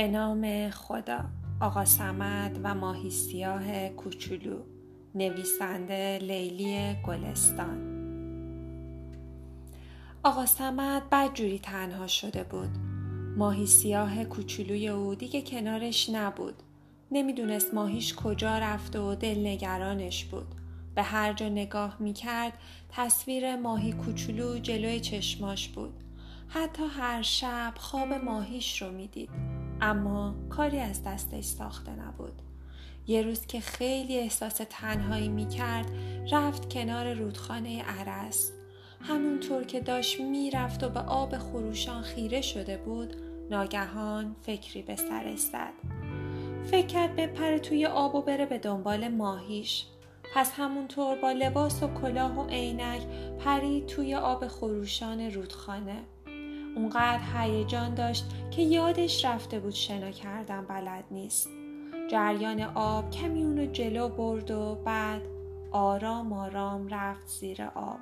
به نام خدا آقا سمد و ماهی سیاه کوچولو نویسنده لیلی گلستان. آقا سمد بدجوری تنها شده بود. ماهی سیاه کوچولوی او دیگه کنارش نبود. نمی‌دونست ماهیش کجا رفته و دل نگرانش بود. به هر جا نگاه می‌کرد تصویر ماهی کوچولو جلوی چشماش بود. حتی هر شب خواب ماهیش رو می‌دید. اما کاری از دستش ساخته نبود. یه روز که خیلی احساس تنهایی می کرد رفت کنار رودخانه عرس. همونطور که داشت می‌رفت و به آب خروشان خیره شده بود ناگهان فکری به سرش زد فکر کرد بپره توی آب و بره به دنبال ماهیش. پس همونطور با لباس و کلاه و عینک پرید توی آب خروشان رودخانه. اونقدر هیجان داشت که یادش رفته بود شنا کردن بلد نیست. جریان آب کمی اونو جلو برد و بعد آرام آرام رفت زیر آب.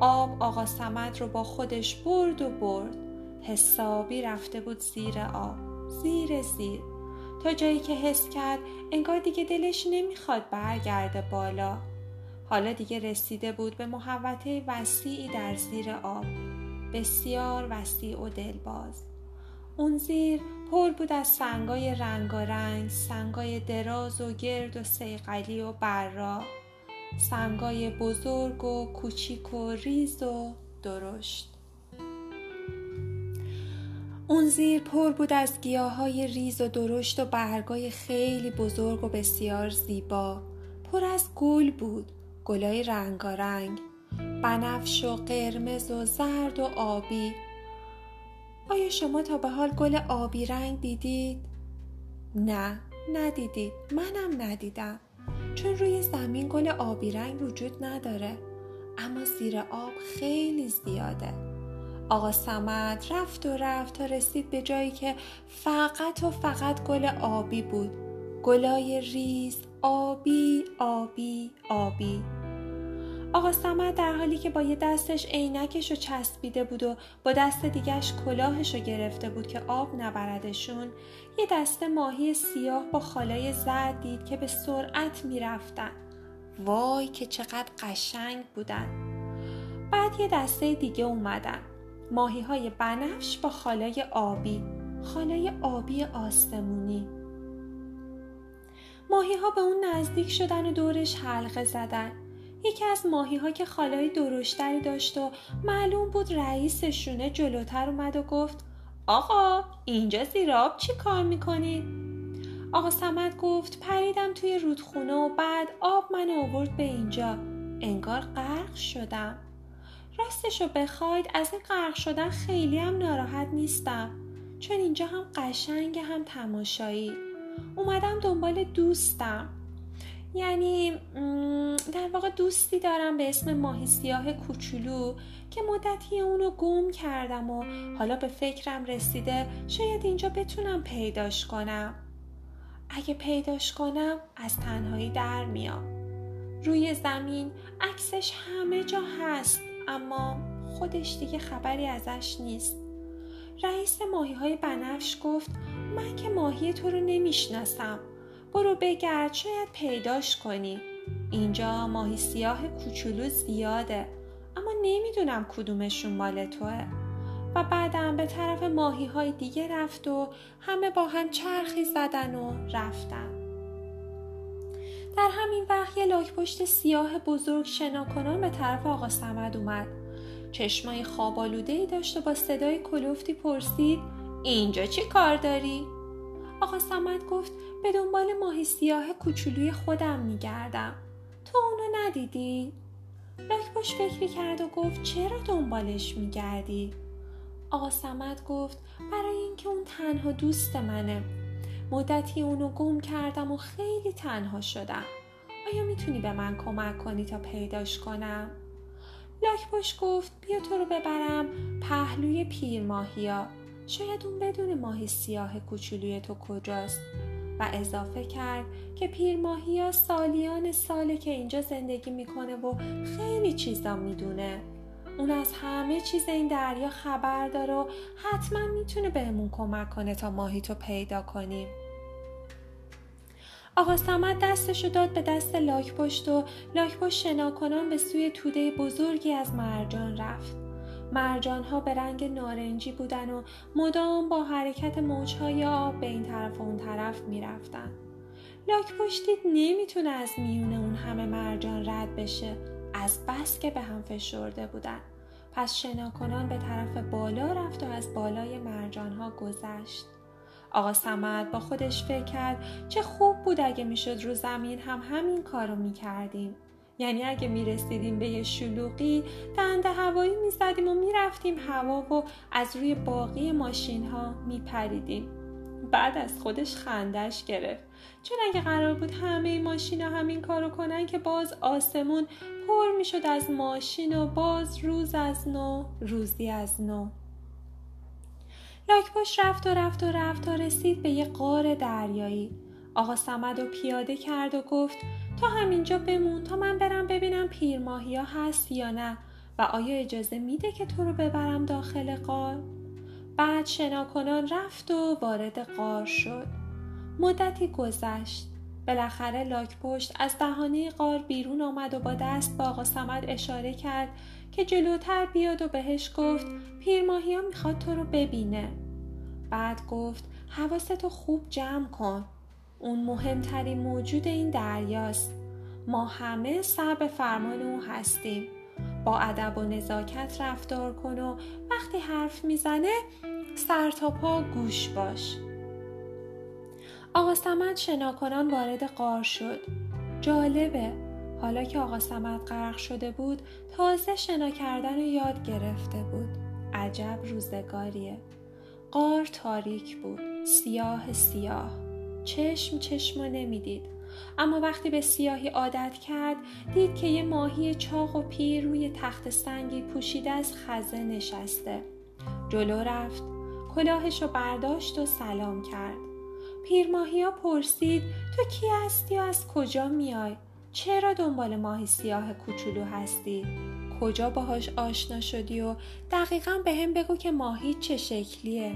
آب آقا سمت رو با خودش برد و برد. حسابی رفته بود زیر آب. زیر زیر. تا جایی که حس کرد انگار دیگه دلش نمی‌خواد برگرده بالا. حالا دیگه رسیده بود به محوطه وسیعی در زیر آب. بسیار وسیع و دلباز. اون زیر پر بود از سنگای رنگارنگ سنگای دراز و گرد و سیقلی و برا سنگای بزرگ و کوچیک و ریز و درشت. اون زیر پر بود از گیاهای ریز و درشت و برگای خیلی بزرگ و بسیار زیبا. پر از گل بود گلای رنگارنگ. بنفش و قرمز و زرد و آبی. آیا شما تا به حال گل آبی رنگ دیدید؟ نه ندیدید. منم ندیدم. چون روی زمین گل آبی رنگ وجود نداره. اما زیر آب خیلی زیاده. آقا سمد رفت و رفت تا رسید به جایی که فقط و فقط گل آبی بود. گلای ریز آبی آبی آبی. آقا سمت در حالی که با یه دستش عینکش رو چسبیده بود و با دست دیگش کلاهش رو گرفته بود که آب نبردشون یه دسته ماهی سیاه با خالای زرد دید که به سرعت می‌رفتن. وای که چقدر قشنگ بودن. بعد یه دسته دیگه اومدن. ماهی های بنفش با خالای آبی. خالای آبی آسمونی. ماهی ها به اون نزدیک شدن و دورش حلقه زدن. یکی از ماهی ها که خالای درشتری داشت و معلوم بود رئیسشونه جلوتر اومد و گفت آقا اینجا زیراب چی کار می‌کنی؟ آقا سمت گفت پریدم توی رودخونه و بعد آب من آورد به اینجا. انگار غرق شدم. راستشو بخواید از این غرق شدن خیلی هم ناراحت نیستم. چون اینجا هم قشنگ هم تماشایی. اومدم دنبال دوستم. یعنی در واقع دوستی دارم به اسم ماهی سیاه کوچولو که مدتی اونو گم کردم و حالا به فکرم رسیده شاید اینجا بتونم پیداش کنم. اگه پیداش کنم از تنهایی در میام. روی زمین عکسش همه جا هست اما خودش دیگه خبری ازش نیست. رئیس ماهی های بنفش گفت من که ماهی تو رو نمی‌شناسم. برو بگرد شاید پیداش کنی. اینجا ماهی سیاه کوچولو زیاده اما نمی‌دونم کدومشون مال توه. و بعدم به طرف ماهی های دیگه رفت و همه با هم چرخی زدن و رفتن. در همین وقت یه لاک پشت سیاه بزرگ شناکنان به طرف آقا سمد اومد. چشمای خوابالوده ای داشت و با صدای کلوفتی پرسید اینجا چی کار داری؟ آقا سمت گفت به دنبال ماهی سیاه کوچولوی خودم میگردم تو اونو ندیدی؟ لاکباش فکری کرد و گفت چرا دنبالش میگردی؟ آقا سمت گفت برای اینکه اون تنها دوست منه مدتی اونو گم کردم و خیلی تنها شدم آیا می‌تونی به من کمک کنی تا پیداش کنم؟ لاکباش گفت بیا تو رو ببرم پهلوی پیر ماهیا شاید اون بدون ماهی سیاه کوچولوی تو کجاست و اضافه کرد که پیر ماهی سالیان ساله که اینجا زندگی می‌کنه و خیلی چیزا می‌دونه. اون از همه چیز این دریا خبر داره و حتما می‌تونه بهمون کمک کنه تا ماهی تو پیدا کنیم. آقا سمت دستشو داد به دست لاک پشت و لاک پشت شناکنان به سوی توده بزرگی از مرجان رفت. مرجان ها به رنگ نارنجی بودن و مدام با حرکت موجهای آب به این طرف و اون طرف می‌رفتن. لاک پشتید نمی‌تونه از میون اون همه مرجان رد بشه. از بس که به هم فشرده بودن. پس شناکنان به طرف بالا رفت و از بالای مرجان ها گذشت. آقا سمت با خودش فکر کرد چه خوب بود اگه می‌شد رو زمین هم همین کارو می‌کردیم. یعنی اگه می‌رسیدیم به یه شلوغی دنده هوایی می‌زدیم و می‌رفتیم هوا و از روی باقی ماشین ها میپریدیم. بعد از خودش خندش گرفت. چون اگه قرار بود همه ماشین ها همین کارو کنن که باز آسمون پر می‌شد از ماشین و باز روز از نو روزی از نو. لاکپشت رفت و رفت و رفت تا رسید به یه قار دریایی. آقا سمد و پیاده کرد و گفت تا همینجا بمون تا من برم ببینم پیرماهی ها هست یا نه و آیا اجازه میده که تو رو ببرم داخل قار؟ بعد شناکنان رفت و وارد قار شد. مدتی گذشت. بالاخره لاک پشت از دهانه قار بیرون آمد و با دست با آقا سمد اشاره کرد که جلوتر بیاد و بهش گفت پیرماهی ها می‌خواد تو رو ببینه. بعد گفت حواستو خوب جمع کن. اون مهمترین موجود این دریاست. ما همه سر به فرمان او هستیم. با ادب و نزاکت رفتار کن و وقتی حرف می‌زنه سر تا پا گوش باش. آقا سمت شناکنان وارد قار شد. جالبه. حالا که آقا سمت غرق شده بود تازه شنا کردن رو یاد گرفته بود. عجب روزگاریه. قار تاریک بود. سیاه سیاه. چشم چشم نمی‌دید. اما وقتی به سیاهی عادت کرد دید که یه ماهی چاق و پیر روی تخت سنگی پوشیده از خزه نشسته. جلو رفت کلاهش رو برداشت و سلام کرد. ها پرسید تو کی هستی و از کجا میای؟ چرا دنبال ماهی سیاه کوچولو هستی؟ کجا باهاش آشنا شدی و دقیقا به هم بگو که ماهی چه شکلیه؟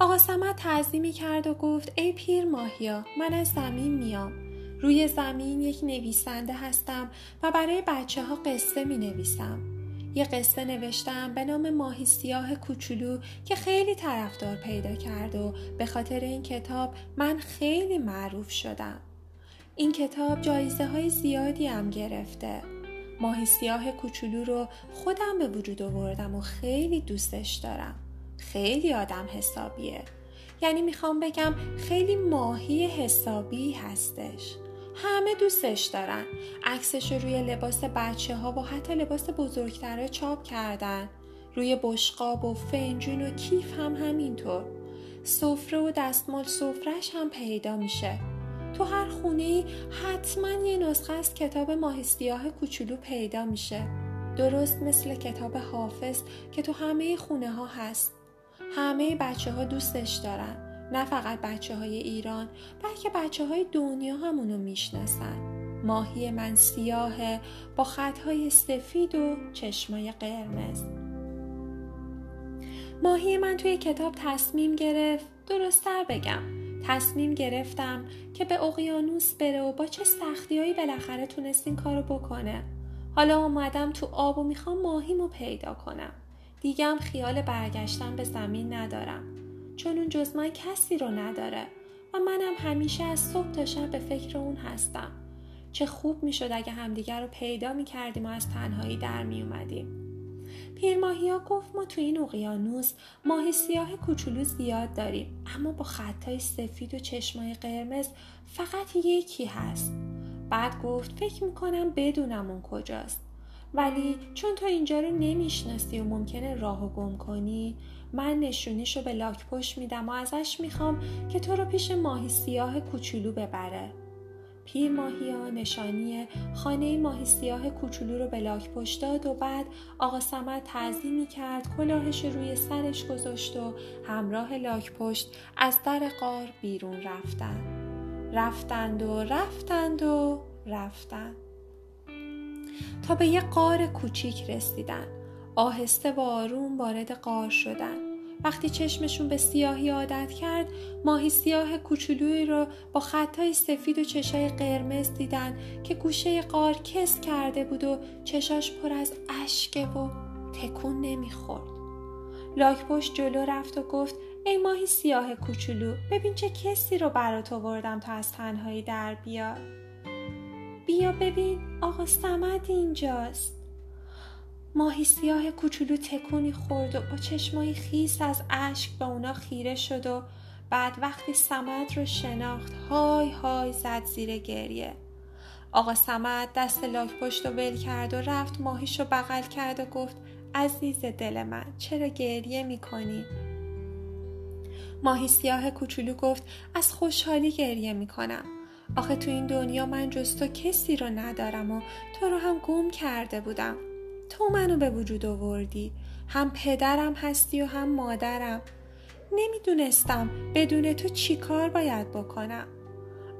آقا سمت تعظیمی کرد و گفت ای پیر ماهیا من از زمین میام. روی زمین یک نویسنده هستم و برای بچه ها قصه می نویسم یه قصه نوشتم به نام ماهی سیاه کوچولو که خیلی طرفدار پیدا کرد و به خاطر این کتاب من خیلی معروف شدم. این کتاب جایزه های زیادی هم گرفته. ماهی سیاه کوچولو رو خودم به وجود آوردم و خیلی دوستش دارم. خیلی آدم حسابیه. یعنی می‌خوام بگم خیلی ماهی حسابی هستش. همه دوستش دارن. عکسش رو روی لباس بچه ها و حتی لباس بزرگتره چاپ کردن. روی بشقاب و فنجون و کیف هم همینطور. سفره و دستمال سفرش هم پیدا میشه. تو هر خونه ای حتما یه نسخه از کتاب ماه سیاه کوچولو پیدا میشه. درست مثل کتاب حافظ که تو همه خونه ها هست. همه بچه ها دوستش دارن. نه فقط بچه های ایران بلکه بچه های دنیا همونو می‌شناسن. ماهی من سیاهه با خطهای سفید و چشمای قرمز. ماهی من توی کتاب تصمیم گرفت درستتر بگم. تصمیم گرفتم که به اقیانوس بره و با چه سختیهایی بالاخره تونست این کارو بکنه. حالا آمدم تو آب و می‌خوام ماهیمو پیدا کنم. دیگم خیال برگشتن به زمین ندارم. چون اون جز من کسی رو نداره و منم همیشه از صبح تا شب به فکر اون هستم. چه خوب می‌شد اگه همدیگر رو پیدا می‌کردیم و از تنهایی در میومدیم پیرماهی ها گفت ما تو این اقیانوس ماه سیاه کوچولو زیاد داریم اما با خطای سفید و چشمای قرمز فقط یکی هست. بعد گفت فکر می‌کنم بدونم اون کجاست. ولی چون تو اینجا رو نمی‌شناسی و ممکنه راهو گم کنی من نشونیشو به لاک پشت میدم و ازش می‌خوام که تو رو پیش ماهی سیاه کوچولو ببره. پیر ماهی ها نشانی خانه ماهی سیاه کوچولو رو به لاک پشت داد و بعد آقا سمت تعظیمی کرد کلاهش روی سرش گذاشت و همراه لاک پشت از در قار بیرون رفتند رفتند و رفتند و رفتند. تا به یه قار کوچیک رسیدن. آهسته و آروم وارد قار شدن. وقتی چشمشون به سیاهی عادت کرد ماهی سیاه کوچولویی رو با خطای سفید و چشای قرمز دیدن که گوشه قار کس کرده بود و چشاش پر از اشکه و تکون نمی‌خورد. لاکپشت جلو رفت و گفت ای ماهی سیاه کوچولو ببین چه کسی رو برات آوردم تا از تنهایی در بیاد بیا ببین آقا سمد اینجاست. ماهی سیاه کوچولو تکونی خورد و با چشمایی خیس از اشک به اونا خیره شد و بعد وقتی سمد رو شناخت های های زد زیر گریه. آقا سمد دست لاک پشت و ول کرد و رفت ماهیش رو بغل کرد و گفت عزیز دل من چرا گریه می‌کنی؟ ماهی سیاه کوچولو گفت از خوشحالی گریه می‌کنم. آخه تو این دنیا من جز تو کسی رو ندارم و تو رو هم گم کرده بودم. تو منو به وجود آوردی. هم پدرم هستی و هم مادرم. نمی‌دونستم بدون تو چی کار باید بکنم.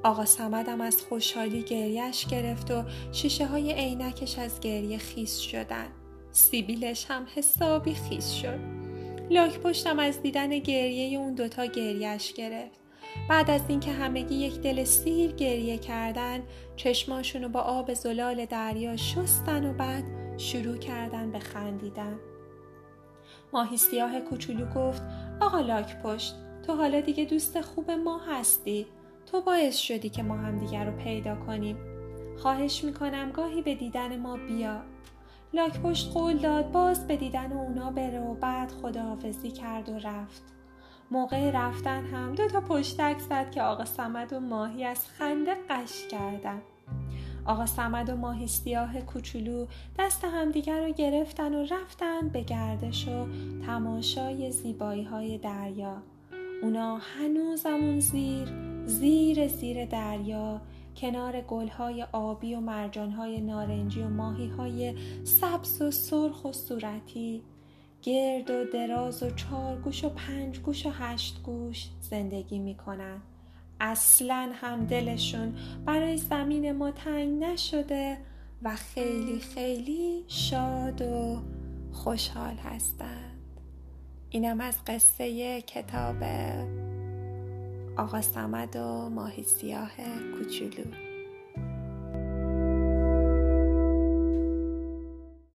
آقا سمدم از خوشحالی گریهش گرفت و شیشه های عینکش از گریه خیس شدن. سیبیلش هم حسابی خیس شد. لاک پشتم از دیدن گریه اون دوتا گریهش گرفت. بعد از اینکه همگی یک دل سیر گریه کردن چشماشونو با آب زلال دریا شستن و بعد شروع کردن به خندیدن. ماهی سیاه کوچولو گفت آقا لاک پشت تو حالا دیگه دوست خوب ما هستی. تو باعث شدی که ما هم دیگر رو پیدا کنیم. خواهش می‌کنم گاهی به دیدن ما بیا. لاک پشت قول داد باز به دیدن اونا بره و بعد خداحافظی کرد و رفت. موقع رفتن هم دو تا پشتک زد که آقا سمد و ماهی از خنده قش کردن. آقا سمد و ماهی سیاه کوچولو دست همدیگر رو گرفتن و رفتن به گردش و تماشای زیبایی های دریا. اونا هنوزمون زیر زیر زیر دریا کنار گلهای آبی و مرجانهای نارنجی و ماهیهای سبز و سرخ و صورتی. گرد و دراز و چارگوش و پنج گوش و هشت گوش زندگی می‌کنن. اصلا هم دلشون برای زمین ما تنگ نشده و خیلی خیلی شاد و خوشحال هستند. اینم از قصه کتاب آقا سمد و ماهی سیاه کوچولو.